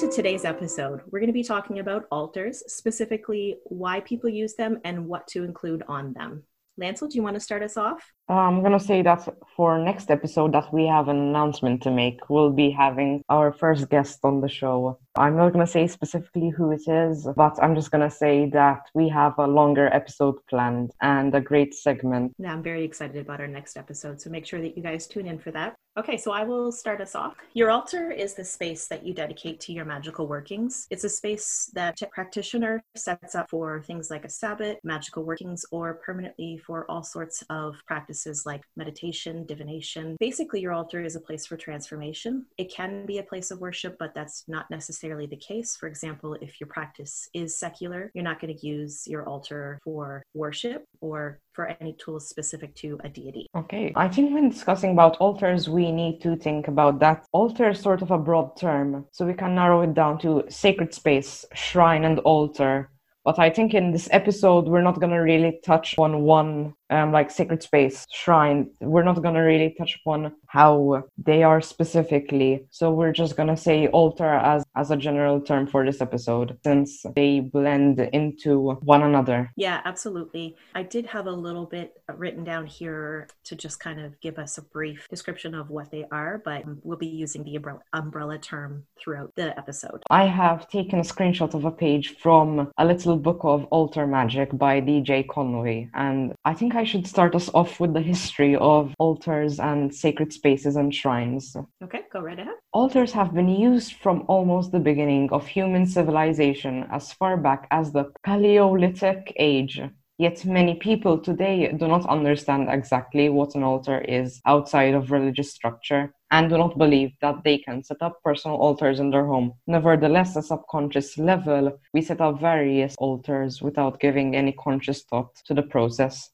To today's episode. We're going to be talking about altars, specifically why people use them and what to include on them. Lancel, do you want to start us off? I'm gonna say that for next episode that we have an announcement to make. We'll be having our first guest on the show. I'm not gonna say specifically who it is, but I'm just gonna say that we have a longer episode planned and a great segment. Yeah, I'm very excited about our next episode, so make sure that you guys tune in for that. Okay, so I will start us off. Your altar is the space that you dedicate to your magical workings. It's a space that a practitioner sets up for things like a sabbat, magical workings, or permanently for all sorts of practices like meditation, divination. Basically, your altar is a place for transformation. It can be a place of worship, but that's not necessarily the case. For example, if your practice is secular, you're not going to use your altar for worship or for any tools specific to a deity. Okay, I think when discussing about altars, we need to think about that. Altar is sort of a broad term, so we can narrow it down to sacred space, shrine, and altar. But I think in this episode, we're not going to really touch on one um, like sacred space, shrine. We're not going to really touch upon how they are specifically. So we're just going to say altar as, as a general term for this episode since they blend into one another. Yeah, absolutely. I did have a little bit written down here to just kind of give us a brief description of what they are, but we'll be using the umbrella, umbrella term throughout the episode. I have taken a screenshot of a page from a little book of altar magic by DJ Conway, and I think I I should start us off with the history of altars and sacred spaces and shrines. Okay, go right ahead. Altars have been used from almost the beginning of human civilization as far back as the Paleolithic age. Yet many people today do not understand exactly what an altar is outside of religious structure and do not believe that they can set up personal altars in their home. Nevertheless, at a subconscious level, we set up various altars without giving any conscious thought to the process.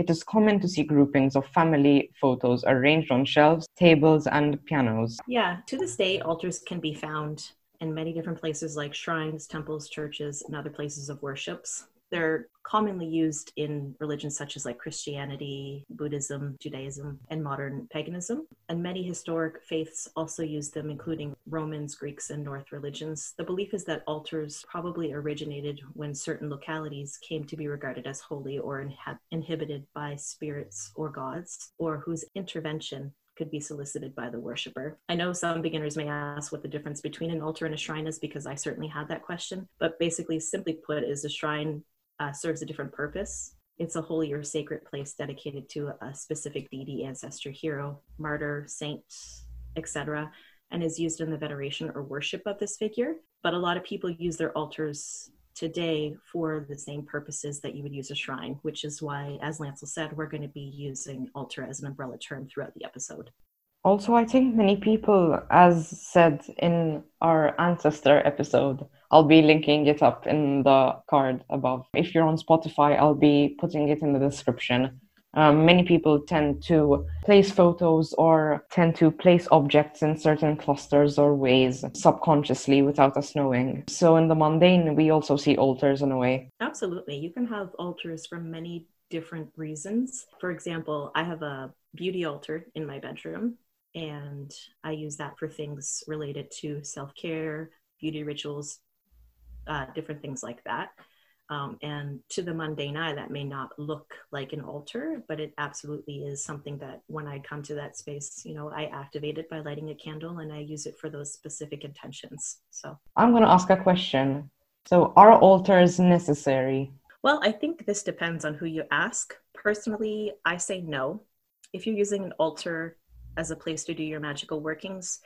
It is common to see groupings of family photos arranged on shelves, tables, and pianos. Yeah, to this day, altars can be found in many different places like shrines, temples, churches, and other places of worships. They're commonly used in religions such as like Christianity, Buddhism, Judaism, and modern paganism. And many historic faiths also use them, including Romans, Greeks, and Norse religions. The belief is that altars probably originated when certain localities came to be regarded as holy or inha- inhibited by spirits or gods, or whose intervention could be solicited by the worshiper. I know some beginners may ask what the difference between an altar and a shrine is because I certainly had that question. But basically, simply put, is a shrine uh, serves a different purpose. It's a holy or sacred place dedicated to a specific deity, ancestor, hero, martyr, saint, etc., and is used in the veneration or worship of this figure. But a lot of people use their altars today for the same purposes that you would use a shrine, which is why, as Lancel said, we're going to be using altar as an umbrella term throughout the episode. Also, I think many people, as said in our ancestor episode, I'll be linking it up in the card above. If you're on Spotify, I'll be putting it in the description. Um, many people tend to place photos or tend to place objects in certain clusters or ways subconsciously without us knowing. So, in the mundane, we also see altars in a way. Absolutely. You can have altars for many different reasons. For example, I have a beauty altar in my bedroom and I use that for things related to self care, beauty rituals, uh, different things like that. Um, and to the mundane eye, that may not look like an altar, but it absolutely is something that when I come to that space, you know, I activate it by lighting a candle and I use it for those specific intentions. So I'm going to ask a question. So, are altars necessary? Well, I think this depends on who you ask. Personally, I say no. If you're using an altar as a place to do your magical workings,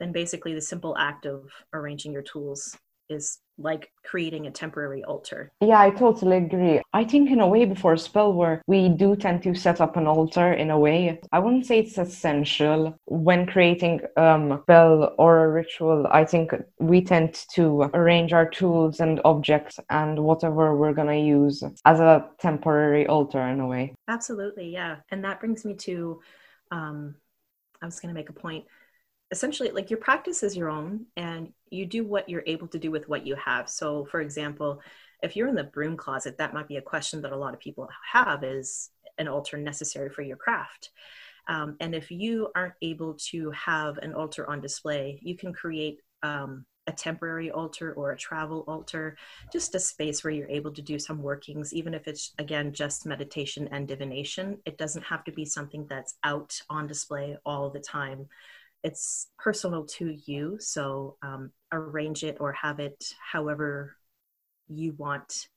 then basically the simple act of arranging your tools is like creating a temporary altar. Yeah, I totally agree. I think in a way before spell work, we do tend to set up an altar in a way. I wouldn't say it's essential when creating um spell or a ritual. I think we tend to arrange our tools and objects and whatever we're gonna use as a temporary altar in a way. Absolutely, yeah. And that brings me to um I was going to make a point. Essentially, like your practice is your own, and you do what you're able to do with what you have. So, for example, if you're in the broom closet, that might be a question that a lot of people have: is an altar necessary for your craft? Um, and if you aren't able to have an altar on display, you can create um, a temporary altar or a travel altar, just a space where you're able to do some workings, even if it's again just meditation and divination. It doesn't have to be something that's out on display all the time. It's personal to you, so um, arrange it or have it however you want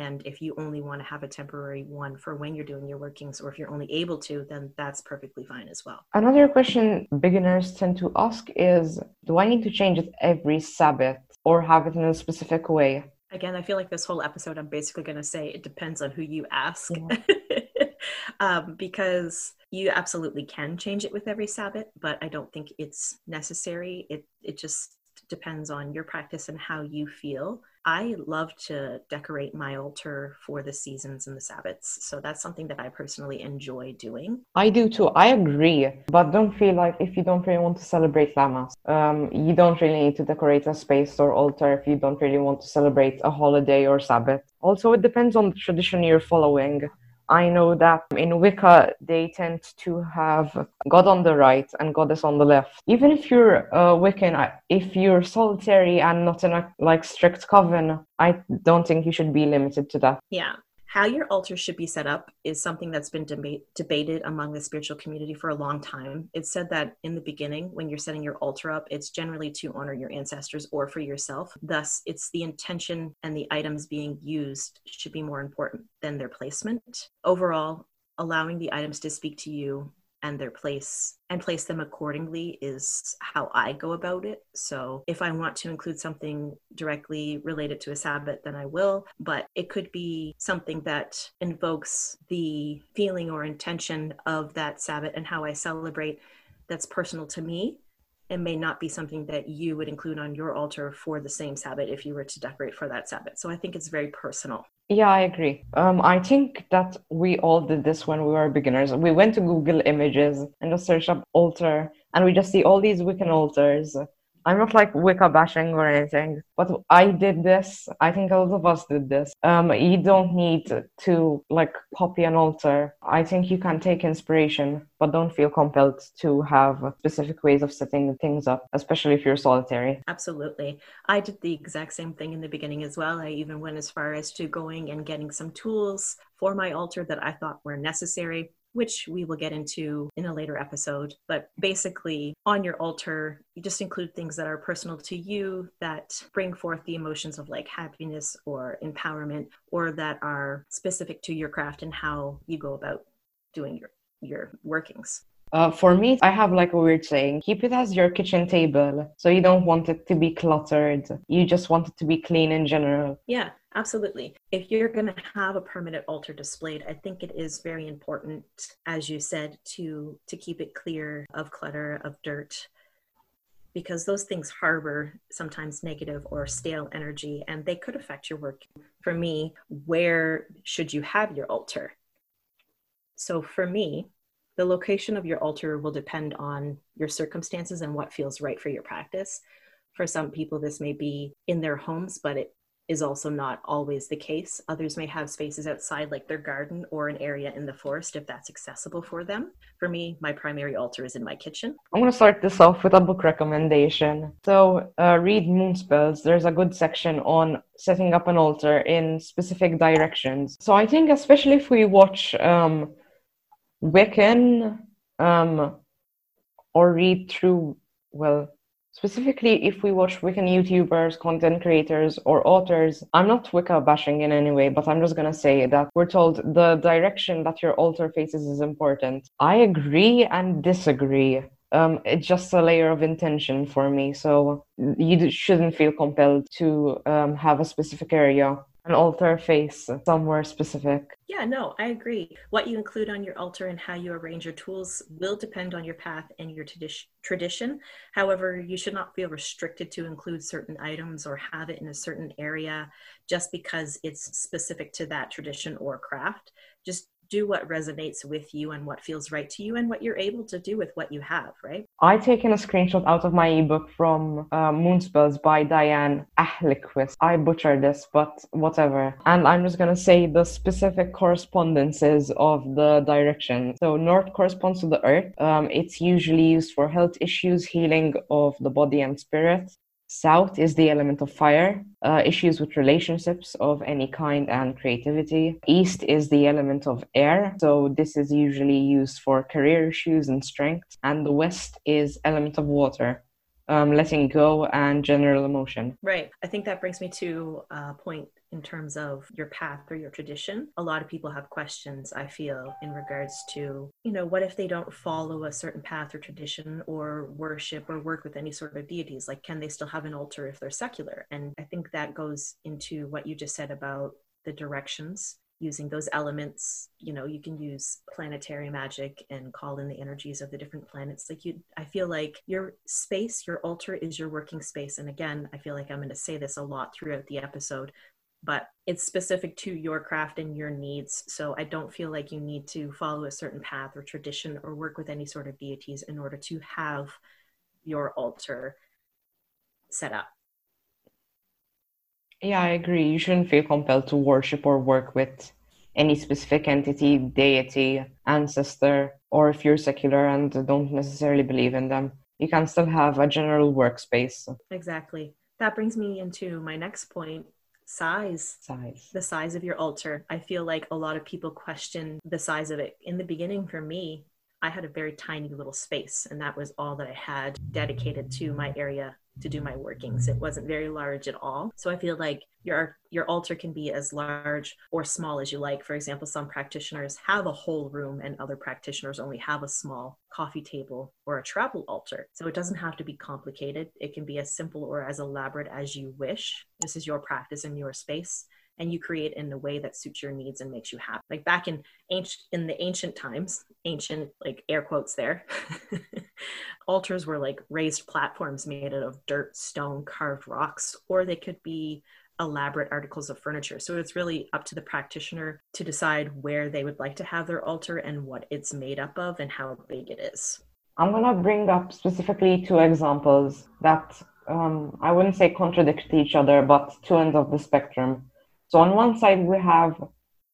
and if you only want to have a temporary one for when you're doing your workings, or if you're only able to, then that's perfectly fine as well. Another question beginners tend to ask is Do I need to change it every Sabbath or have it in a specific way? Again, I feel like this whole episode, I'm basically going to say it depends on who you ask. Yeah. um, because you absolutely can change it with every Sabbath, but I don't think it's necessary. It, it just depends on your practice and how you feel. I love to decorate my altar for the seasons and the Sabbaths. So that's something that I personally enjoy doing. I do too. I agree. But don't feel like if you don't really want to celebrate Lammas, um, you don't really need to decorate a space or altar if you don't really want to celebrate a holiday or Sabbath. Also, it depends on the tradition you're following. I know that in Wicca they tend to have God on the right and Goddess on the left. Even if you're a Wiccan, if you're solitary and not in a like strict coven, I don't think you should be limited to that. Yeah, how your altar should be set up is something that's been deba- debated among the spiritual community for a long time. It's said that in the beginning, when you're setting your altar up, it's generally to honor your ancestors or for yourself. Thus, it's the intention and the items being used should be more important than their placement. Overall, allowing the items to speak to you and their place and place them accordingly is how I go about it. So if I want to include something directly related to a Sabbath, then I will, but it could be something that invokes the feeling or intention of that Sabbath and how I celebrate that's personal to me it may not be something that you would include on your altar for the same Sabbath if you were to decorate for that Sabbath. So I think it's very personal. Yeah, I agree. Um, I think that we all did this when we were beginners. We went to Google Images and just search up altar, and we just see all these Wiccan altars I'm not like Wicca bashing or anything, but I did this. I think a lot of us did this. Um, you don't need to like copy an altar. I think you can take inspiration, but don't feel compelled to have specific ways of setting things up, especially if you're solitary. Absolutely. I did the exact same thing in the beginning as well. I even went as far as to going and getting some tools for my altar that I thought were necessary which we will get into in a later episode. But basically, on your altar, you just include things that are personal to you that bring forth the emotions of like happiness or empowerment, or that are specific to your craft and how you go about doing your, your workings. Uh, for me, I have like a weird saying keep it as your kitchen table. So you don't want it to be cluttered. You just want it to be clean in general. Yeah, absolutely. If you're going to have a permanent altar displayed, I think it is very important, as you said, to, to keep it clear of clutter, of dirt, because those things harbor sometimes negative or stale energy and they could affect your work. For me, where should you have your altar? So for me, the location of your altar will depend on your circumstances and what feels right for your practice. For some people, this may be in their homes, but it is also not always the case. Others may have spaces outside, like their garden or an area in the forest, if that's accessible for them. For me, my primary altar is in my kitchen. I'm going to start this off with a book recommendation. So, uh, read Moonspells. There's a good section on setting up an altar in specific directions. So, I think, especially if we watch um, Wiccan um, or read through, well, specifically if we watch Wiccan YouTubers, content creators, or authors, I'm not Wicca bashing in any way, but I'm just gonna say that we're told the direction that your altar faces is important. I agree and disagree. Um, it's just a layer of intention for me, so you shouldn't feel compelled to um, have a specific area an altar face somewhere specific. Yeah, no, I agree. What you include on your altar and how you arrange your tools will depend on your path and your tradition. However, you should not feel restricted to include certain items or have it in a certain area just because it's specific to that tradition or craft. Just do what resonates with you and what feels right to you and what you're able to do with what you have, right? I taken a screenshot out of my ebook from uh, Moonspells by Diane Ahlquist. I butchered this, but whatever. And I'm just gonna say the specific correspondences of the direction. So north corresponds to the earth. Um, it's usually used for health issues, healing of the body and spirit. South is the element of fire, uh, issues with relationships of any kind and creativity. East is the element of air, so this is usually used for career issues and strength. And the West is element of water, um, letting go and general emotion. Right. I think that brings me to a point in terms of your path or your tradition. A lot of people have questions, I feel, in regards to, you know, what if they don't follow a certain path or tradition or worship or work with any sort of deities? Like, can they still have an altar if they're secular? And I think that goes into what you just said about the directions using those elements you know you can use planetary magic and call in the energies of the different planets like you i feel like your space your altar is your working space and again i feel like i'm going to say this a lot throughout the episode but it's specific to your craft and your needs so i don't feel like you need to follow a certain path or tradition or work with any sort of deities in order to have your altar set up yeah, I agree. You shouldn't feel compelled to worship or work with any specific entity, deity, ancestor, or if you're secular and don't necessarily believe in them, you can still have a general workspace. Exactly. That brings me into my next point size. Size. The size of your altar. I feel like a lot of people question the size of it. In the beginning for me i had a very tiny little space and that was all that i had dedicated to my area to do my workings. It wasn't very large at all. So I feel like your your altar can be as large or small as you like. For example, some practitioners have a whole room and other practitioners only have a small coffee table or a travel altar. So it doesn't have to be complicated. It can be as simple or as elaborate as you wish. This is your practice in your space and you create in a way that suits your needs and makes you happy. Like back in ancient in the ancient times, ancient like air quotes there, altars were like raised platforms made out of dirt, stone, carved rocks, or they could be elaborate articles of furniture. So it's really up to the practitioner to decide where they would like to have their altar and what it's made up of and how big it is. I'm going to bring up specifically two examples that um, I wouldn't say contradict each other, but two ends of the spectrum. So on one side, we have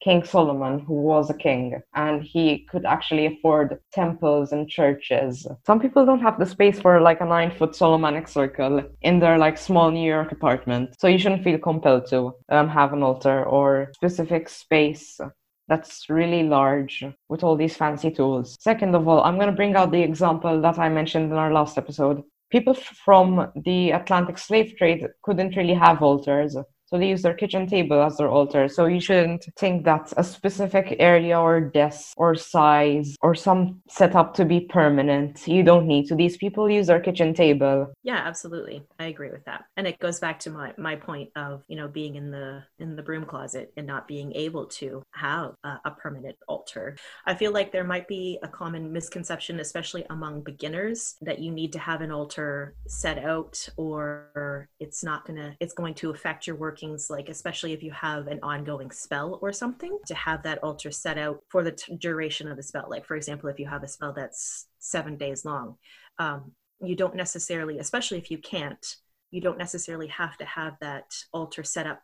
King Solomon, who was a king, and he could actually afford temples and churches. Some people don't have the space for like a nine foot Solomonic circle in their like small New York apartment. So you shouldn't feel compelled to um, have an altar or specific space that's really large with all these fancy tools. Second of all, I'm going to bring out the example that I mentioned in our last episode. People from the Atlantic slave trade couldn't really have altars so they use their kitchen table as their altar. So you shouldn't think that a specific area or desk or size or some setup to be permanent. You don't need to. These people use their kitchen table. Yeah, absolutely. I agree with that. And it goes back to my, my point of, you know, being in the in the broom closet and not being able to have a, a permanent altar. I feel like there might be a common misconception, especially among beginners, that you need to have an altar set out or it's not gonna it's going to affect your work workings, like especially if you have an ongoing spell or something, to have that altar set out for the t- duration of the spell. Like, for example, if you have a spell that's seven days long, um, you don't necessarily, especially if you can't, you don't necessarily have to have that altar set up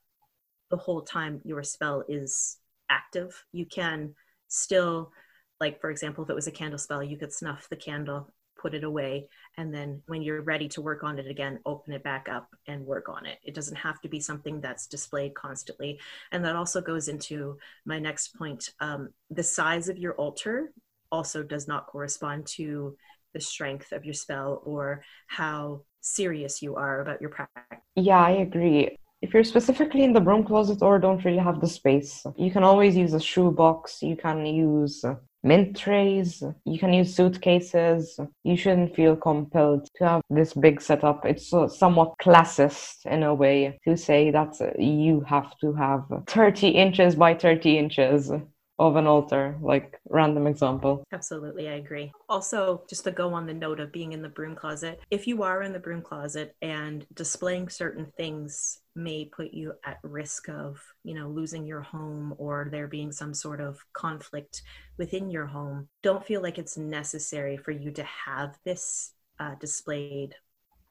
the whole time your spell is active. You can still, like, for example, if it was a candle spell, you could snuff the candle put it away and then when you're ready to work on it again open it back up and work on it. It doesn't have to be something that's displayed constantly. And that also goes into my next point um, the size of your altar also does not correspond to the strength of your spell or how serious you are about your practice. Yeah i agree. If you're specifically in the broom closet or don't really have the space, you can always use a shoe box. You can use mint trays. You can use suitcases. You shouldn't feel compelled to have this big setup. It's somewhat classist in a way to say that you have to have 30 inches by 30 inches of an altar, like random example. Absolutely, I agree. Also, just to go on the note of being in the broom closet, if you are in the broom closet and displaying certain things may put you at risk of, you know, losing your home or there being some sort of conflict within your home, don't feel like it's necessary for you to have this uh, displayed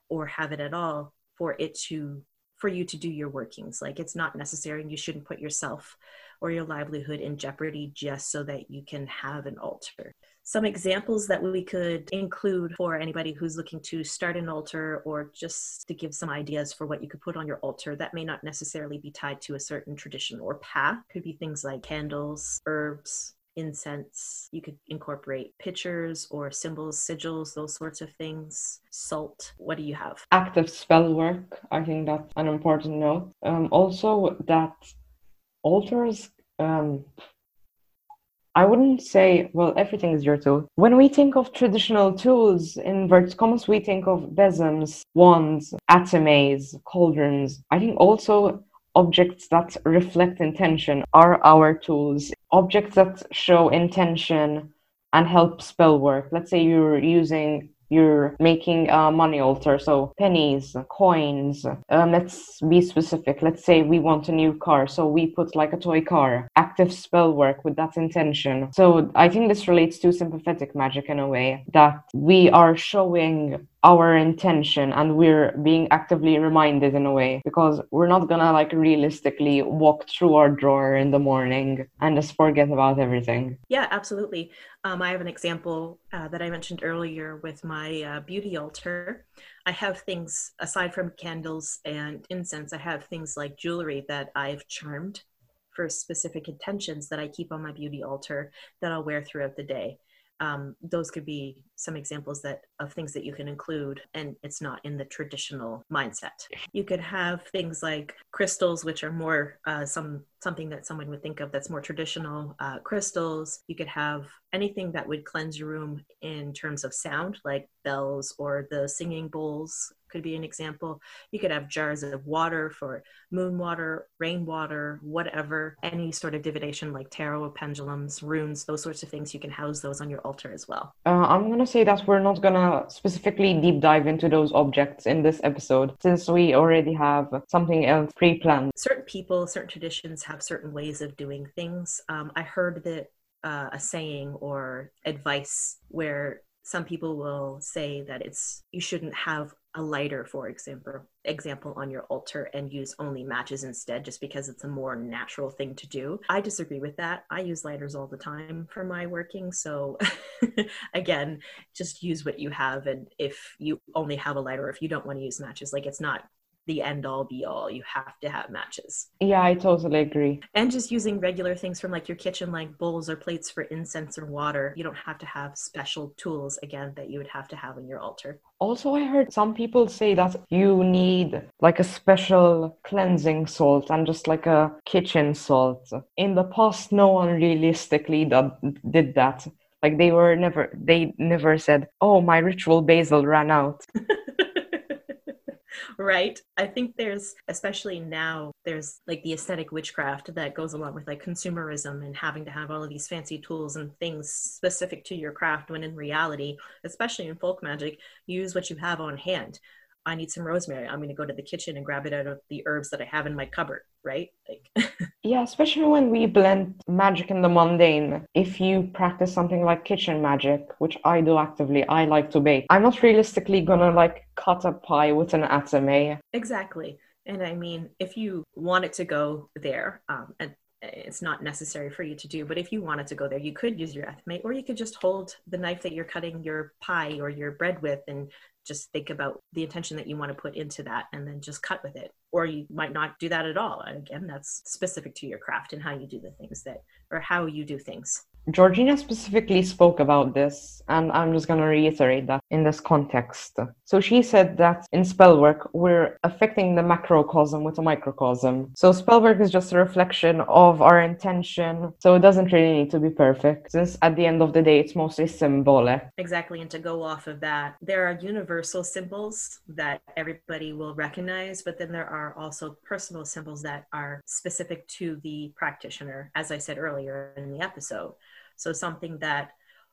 or have it at all for it to for you to do your workings like it's not necessary and you shouldn't put yourself or your livelihood in jeopardy just so that you can have an altar. Some examples that we could include for anybody who's looking to start an altar or just to give some ideas for what you could put on your altar that may not necessarily be tied to a certain tradition or path could be things like candles, herbs, incense. You could incorporate pictures or symbols, sigils, those sorts of things. Salt. What do you have? Active spell work. I think that's an important note. Um, also, that altars. Um, I wouldn't say, well, everything is your tool. When we think of traditional tools, in inverted commas, we think of besoms, wands, athames, cauldrons. I think also objects that reflect intention are our tools. Objects that show intention and help spell work. Let's say you're using you're making a money altar so pennies coins um, let's be specific let's say we want a new car so we put like a toy car active spell work with that intention so i think this relates to sympathetic magic in a way that we are showing our intention and we're being actively reminded in a way because we're not gonna like realistically walk through our drawer in the morning and just forget about everything. Yeah absolutely. Um, i have an example uh, that i mentioned earlier with my uh, beauty altar. I have things aside from candles and incense i have things like jewelry that i've charmed for specific intentions that i keep on my beauty altar that i'll wear throughout the day um, those could be some examples that of things that you can include and it's not in the traditional mindset. You could have things like crystals which are more uh, some something that someone would think of that's more traditional uh, crystals. You could have anything that would cleanse your room in terms of sound like bells or the singing bowls could be an example. You could have jars of water for moon water, rainwater, whatever, any sort of divination like tarot, pendulums, runes, those sorts of things. You can house those on your altar as well. Uh, I'm going to say that we're not going to specifically deep dive into those objects in this episode since we already have something else pre planned. Certain people, certain traditions have certain ways of doing things. Um, I heard that uh, a saying or advice where some people will say that it's you shouldn't have a lighter for example example on your altar and use only matches instead just because it's a more natural thing to do. I disagree with that. I use lighters all the time for my working. So again just use what you have. And if you only have a lighter if you don't want to use matches like it's not the end all be all. You have to have matches. Yeah, I totally agree. And just using regular things from like your kitchen, like bowls or plates for incense or water. You don't have to have special tools again that you would have to have on your altar. Also, I heard some people say that you need like a special cleansing salt and just like a kitchen salt. In the past, no one realistically did that. Like they were never, they never said, "Oh, my ritual basil ran out." right? I think there's, especially now, there's like the aesthetic witchcraft that goes along with like consumerism and having to have all of these fancy tools and things specific to your craft when in reality, especially in folk magic, use what you have on hand. I need some rosemary. I'm going to go to the kitchen and grab it out of the herbs that I have in my cupboard, right? Like Yeah, especially when we blend magic and the mundane. If you practice something like kitchen magic, which I do actively, I like to bake. I'm not realistically going to like cut a pie with an athame. Exactly. And I mean, if you want it to go there, um, and it's not necessary for you to do, but if you wanted to go there, you could use your athame, or you could just hold the knife that you're cutting your pie or your bread with and just think about the intention that you want to put into that and then just cut with it. Or you might not do that at all. And again that's specific to your craft and how you do the things that or how you do things. Georgina specifically spoke about this, and I'm just going to reiterate that in this context. So she said that in spellwork, we're affecting the macrocosm with a microcosm. So spellwork is just a reflection of our intention, so it doesn't really need to be perfect, since at the end of the day, it's mostly symbolic. Exactly, and to go off of that, there are universal symbols that everybody will recognize, but then there are also personal symbols that are specific to the practitioner, as I said earlier in the episode. So something that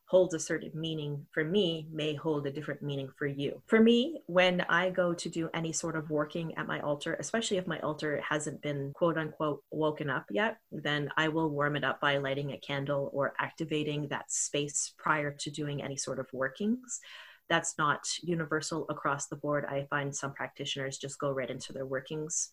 holds a certain meaning for me may hold a different meaning for you. For me, when I go to do any sort of working at my altar, especially if my altar hasn't been quote unquote woken up yet, then I will warm it up by lighting a candle or activating that space prior to doing any sort of workings. That's not universal across the board. I find some practitioners just go right into their workings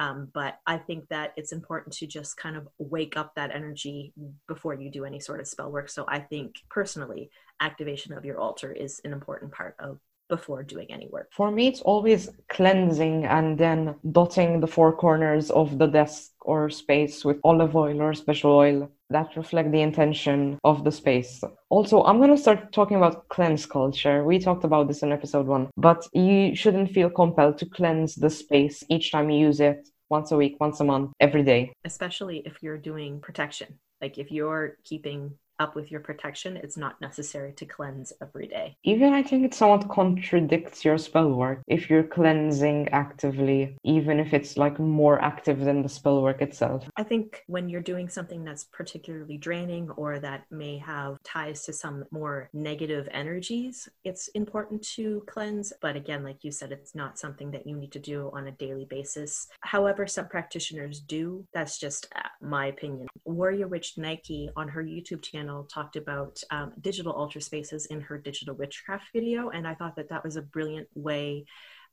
Um, but I think that it's important to just kind of wake up that energy before you do any sort of spell work. So I think personally, activation of your altar is an important part of before doing any work. For me, it's always cleansing and then dotting the four corners of the desk or space with olive oil or special oil that reflect the intention of the space. Also, I'm going to start talking about cleanse culture. We talked about this in episode one, but you shouldn't feel compelled to cleanse the space each time you use it once a week, once a month, every day. Especially if you're doing protection. Like if you're keeping up with your protection, it's not necessary to cleanse every day. Even I think it somewhat contradicts your spell work if you're cleansing actively, even if it's like more active than the spell work itself. I think when you're doing something that's particularly draining or that may have ties to some more negative energies, it's important to cleanse. But again, like you said, it's not something that you need to do on a daily basis. However, some practitioners do. That's just uh, my opinion. Warrior Witch Nike on her YouTube channel channel talked about um, digital altar spaces in her digital witchcraft video, and I thought that that was a brilliant way.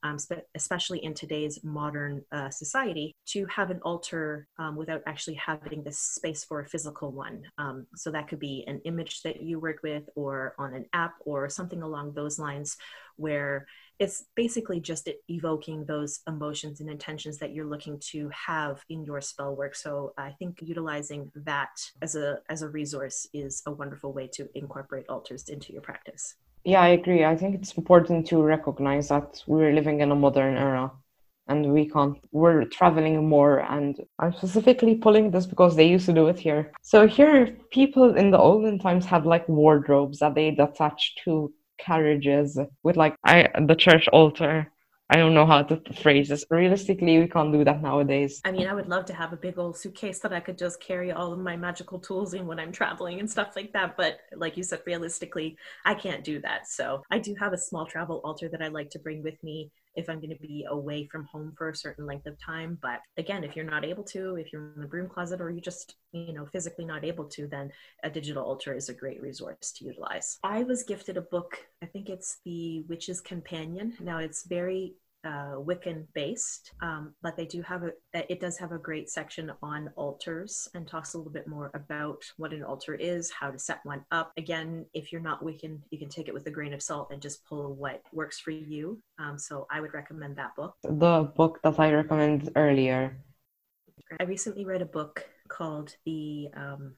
Um, spe- especially in today's modern uh, society, to have an altar um, without actually having the space for a physical one. Um, so that could be an image that you work with, or on an app, or something along those lines, where it's basically just evoking those emotions and intentions that you're looking to have in your spell work. So i think utilizing that as a as a resource is a wonderful way to incorporate altars into your practice. Yeah i agree. I think it's important to recognize that we're living in a modern era and we can't we're traveling more and i'm specifically pulling this because they used to do it here. So here people in the olden times had like wardrobes that they'd attach to carriages with like I the church altar. I don't know how to phrase this. Realistically, we can't do that nowadays. I mean, I would love to have a big old suitcase that I could just carry all of my magical tools in when I'm traveling and stuff like that. But like you said, realistically, I can't do that. So I do have a small travel altar that I like to bring with me if I'm going to be away from home for a certain length of time. But again, if you're not able to, if you're in the broom closet or you just, you know, physically not able to, then a digital altar is a great resource to utilize. I was gifted a book, I think it's The Witch's Companion. Now it's very uh, Wiccan based, um, but they do have a, it does have a great section on altars and talks a little bit more about what an altar is, how to set one up. Again, if you're not Wiccan, you can take it with a grain of salt and just pull what works for you. Um, so I would recommend that book. The book that I recommended earlier. I recently read a book called The um,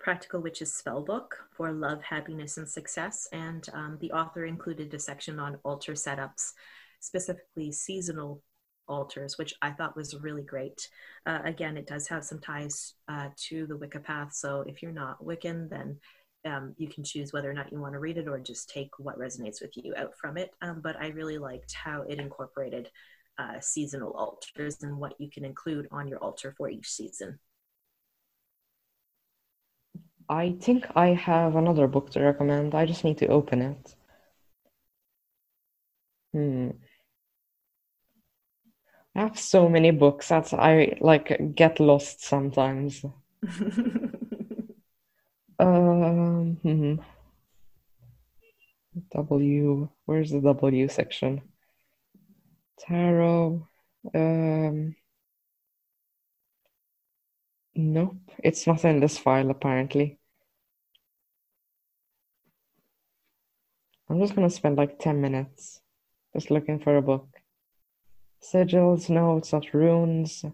Practical Witches Spellbook for Love, Happiness, and Success. And um, the author included a section on altar setups specifically seasonal altars, which I thought was really great. Uh, again, it does have some ties uh, to the Wicca path. So if you're not Wiccan, then um, you can choose whether or not you want to read it or just take what resonates with you out from it. Um, but I really liked how it incorporated uh, seasonal altars and what you can include on your altar for each season. I think I have another book to recommend. I just need to open it. Hmm. I have so many books that I like get lost sometimes. um, hmm. W, where's the W section? Tarot. Um, nope, it's not in this file apparently. I'm just gonna spend like 10 minutes just looking for a book sigils, notes of runes.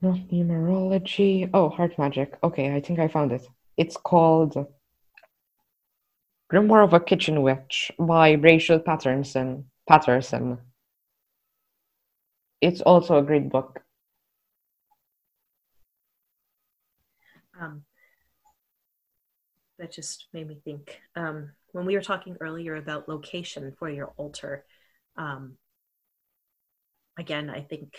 Not numerology. Oh, heart magic. Okay, I think I found it. It's called Grimoire of a Kitchen Witch by Rachel Patterson. Patterson. It's also a great book. Um, that just made me think. Um, when we were talking earlier about location for your altar, um, again, I think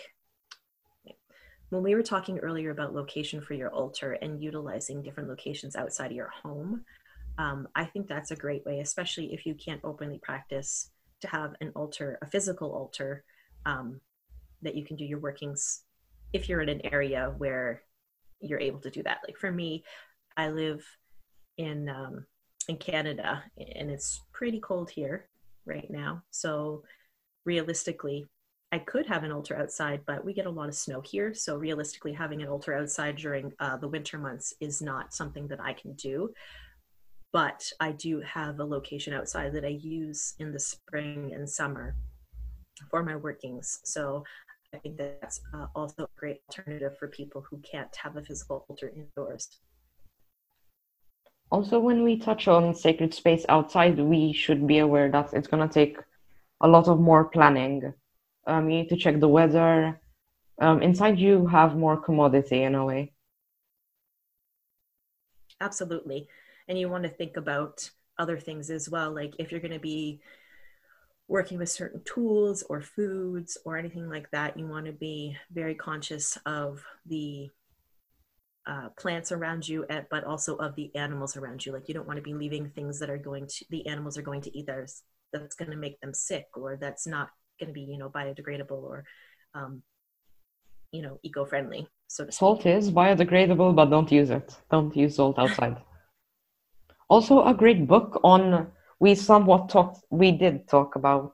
when we were talking earlier about location for your altar and utilizing different locations outside of your home, um, I think that's a great way, especially if you can't openly practice, to have an altar, a physical altar um, that you can do your workings if you're in an area where you're able to do that. Like for me, I live in um, in Canada, and it's pretty cold here. right now. So realistically, I could have an altar outside, but we get a lot of snow here. So realistically, having an altar outside during uh, the winter months is not something that I can do. But I do have a location outside that I use in the spring and summer for my workings. So I think that's uh, also a great alternative for people who can't have a physical altar indoors. Also, when we touch on sacred space outside, we should be aware that it's going to take a lot of more planning. Um, you need to check the weather. Um, inside, you have more commodity in a way. Absolutely. And you want to think about other things as well. Like if you're going to be working with certain tools or foods or anything like that, you want to be very conscious of the uh, plants around you, eh, but also of the animals around you. Like you don't want to be leaving things that are going to, the animals are going to eat theirs, that's going to make them sick or that's not going to be, you know, biodegradable or, um, you know, eco-friendly. So salt is biodegradable, but don't use it. Don't use salt outside. also, a great book on we somewhat talked we did talk about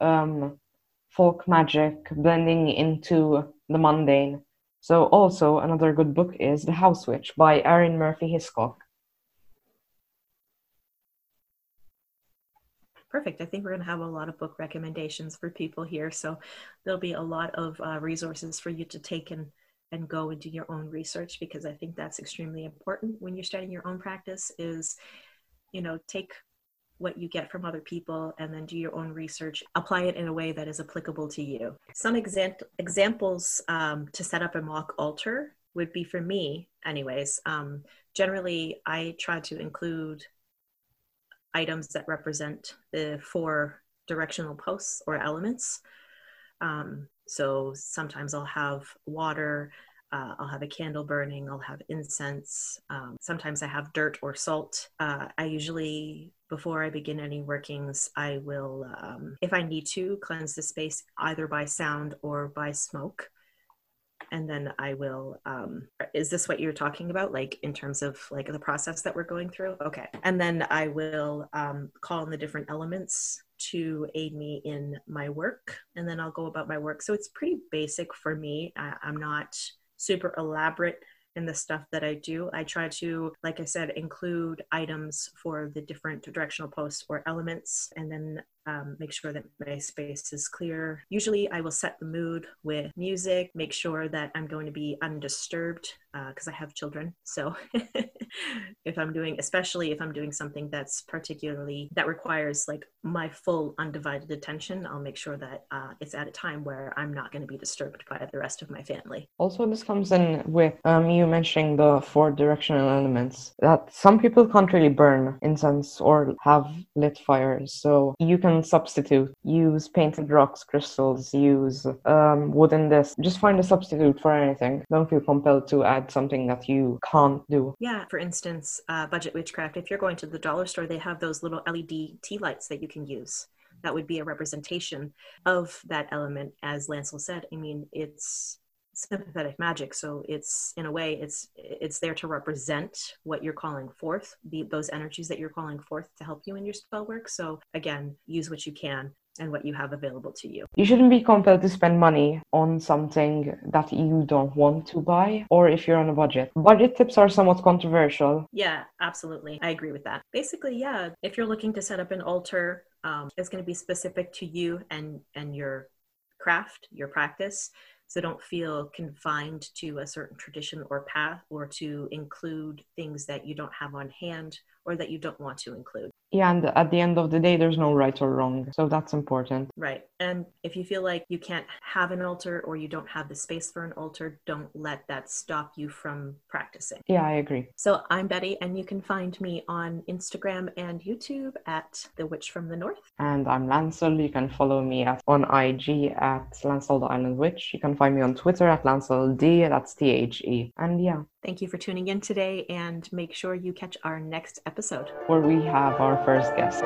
um, folk magic blending into the mundane so also another good book is the house witch by Arin Murphy Hiscock. Perfect. I think we're going to have a lot of book recommendations for people here. So there'll be a lot of uh, resources for you to take and and go and do your own research because i think that's extremely important when you're starting your own practice is you know take what you get from other people and then do your own research apply it in a way that is applicable to you. Some exa- examples um, to set up a mock altar would be for me anyways. Um, generally i try to include items that represent the four directional posts or elements. Um, so sometimes i'll have water uh, I'll have a candle burning, I'll have incense. Um, sometimes I have dirt or salt. Uh, I usually, before I begin any workings, I will, um, if I need to, cleanse the space either by sound or by smoke. And then I will, um, is this what you're talking about? Like in terms of like the process that we're going through? Okay. And then I will um, call in the different elements to aid me in my work. And then I'll go about my work. So it's pretty basic for me. I, I'm not, super elaborate in the stuff that I do. I try to, like I said, include items for the different directional posts or elements, and then um, make sure that my space is clear. Usually, I will set the mood with music, make sure that I'm going to be undisturbed because uh, I have children. So, if I'm doing, especially if I'm doing something that's particularly that requires like my full undivided attention, I'll make sure that uh, it's at a time where I'm not going to be disturbed by the rest of my family. Also, this comes in with um, you mentioning the four directional elements that some people can't really burn incense or have lit fires. So, you can substitute. Use painted rocks, crystals, use um, wooden this. Just find a substitute for anything. Don't feel compelled to add something that you can't do. Yeah, for instance, uh, budget witchcraft, if you're going to the dollar store, they have those little LED tea lights that you can use. That would be a representation of that element, as Lancel said. I mean, it's sympathetic magic so it's in a way it's it's there to represent what you're calling forth the, those energies that you're calling forth to help you in your spell work so again use what you can and what you have available to you. You shouldn't be compelled to spend money on something that you don't want to buy or if you're on a budget. Budget tips are somewhat controversial. Yeah, absolutely. I agree with that. Basically, yeah, if you're looking to set up an altar, um, it's going to be specific to you and and your craft, your practice so don't feel confined to a certain tradition or path or to include things that you don't have on hand or that you don't want to include. Yeah, and at the end of the day, there's no right or wrong. So that's important. Right. And if you feel like you can't have an altar or you don't have the space for an altar, don't let that stop you from practicing. Yeah, I agree. So I'm Betty, and you can find me on Instagram and YouTube at The Witch from the North. And I'm Lancel. You can follow me at on IG at Lancel the Island Witch. You can find me on Twitter at Lancel D. That's T H E. And yeah. Thank you for tuning in today, and make sure you catch our next episode where we have our first guest.